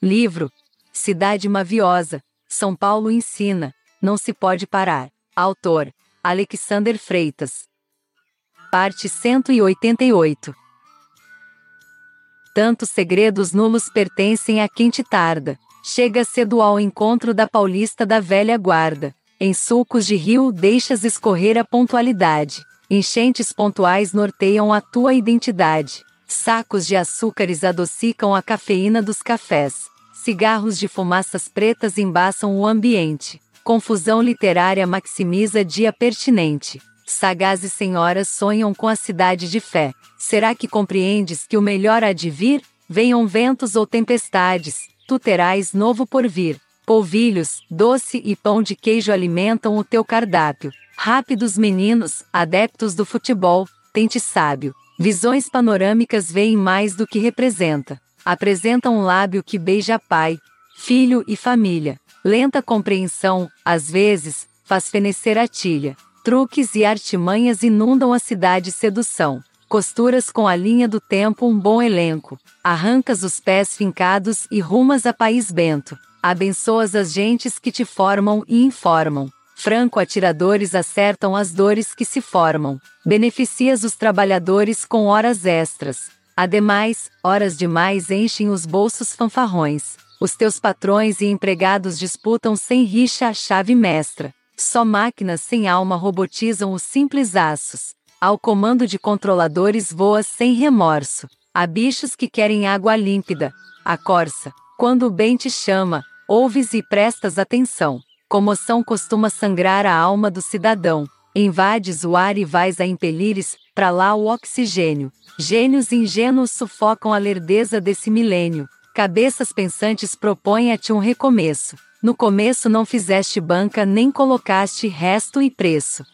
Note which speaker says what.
Speaker 1: Livro Cidade Maviosa, São Paulo ensina, não se pode parar. Autor Alexander Freitas. Parte 188. Tantos segredos nulos pertencem a quem te tarda. Chega cedo ao encontro da paulista da velha guarda. Em sulcos de rio deixas escorrer a pontualidade. Enchentes pontuais norteiam a tua identidade. Sacos de açúcares adocicam a cafeína dos cafés. Cigarros de fumaças pretas embaçam o ambiente. Confusão literária maximiza dia pertinente. Sagazes senhoras sonham com a cidade de fé. Será que compreendes que o melhor há de vir? Venham ventos ou tempestades, tu terás novo por vir. Polvilhos, doce e pão de queijo alimentam o teu cardápio. Rápidos meninos, adeptos do futebol, tente sábio. Visões panorâmicas veem mais do que representa. Apresenta um lábio que beija pai, filho e família. Lenta compreensão, às vezes, faz fenecer a tilha. Truques e artimanhas inundam a cidade sedução. Costuras com a linha do tempo um bom elenco. Arrancas os pés fincados e rumas a país bento. Abençoas as gentes que te formam e informam. Franco atiradores acertam as dores que se formam. Beneficias os trabalhadores com horas extras. Ademais, horas demais enchem os bolsos fanfarrões. Os teus patrões e empregados disputam sem rixa a chave mestra. Só máquinas sem alma robotizam os simples aços. Ao comando de controladores voas sem remorso. Há bichos que querem água límpida. A corça. Quando o bem te chama, ouves e prestas atenção. Comoção costuma sangrar a alma do cidadão. Invades o ar e vais a impelires, para lá o oxigênio. Gênios ingênuos sufocam a lerdeza desse milênio. Cabeças pensantes propõem a ti um recomeço. No começo não fizeste banca nem colocaste resto e preço.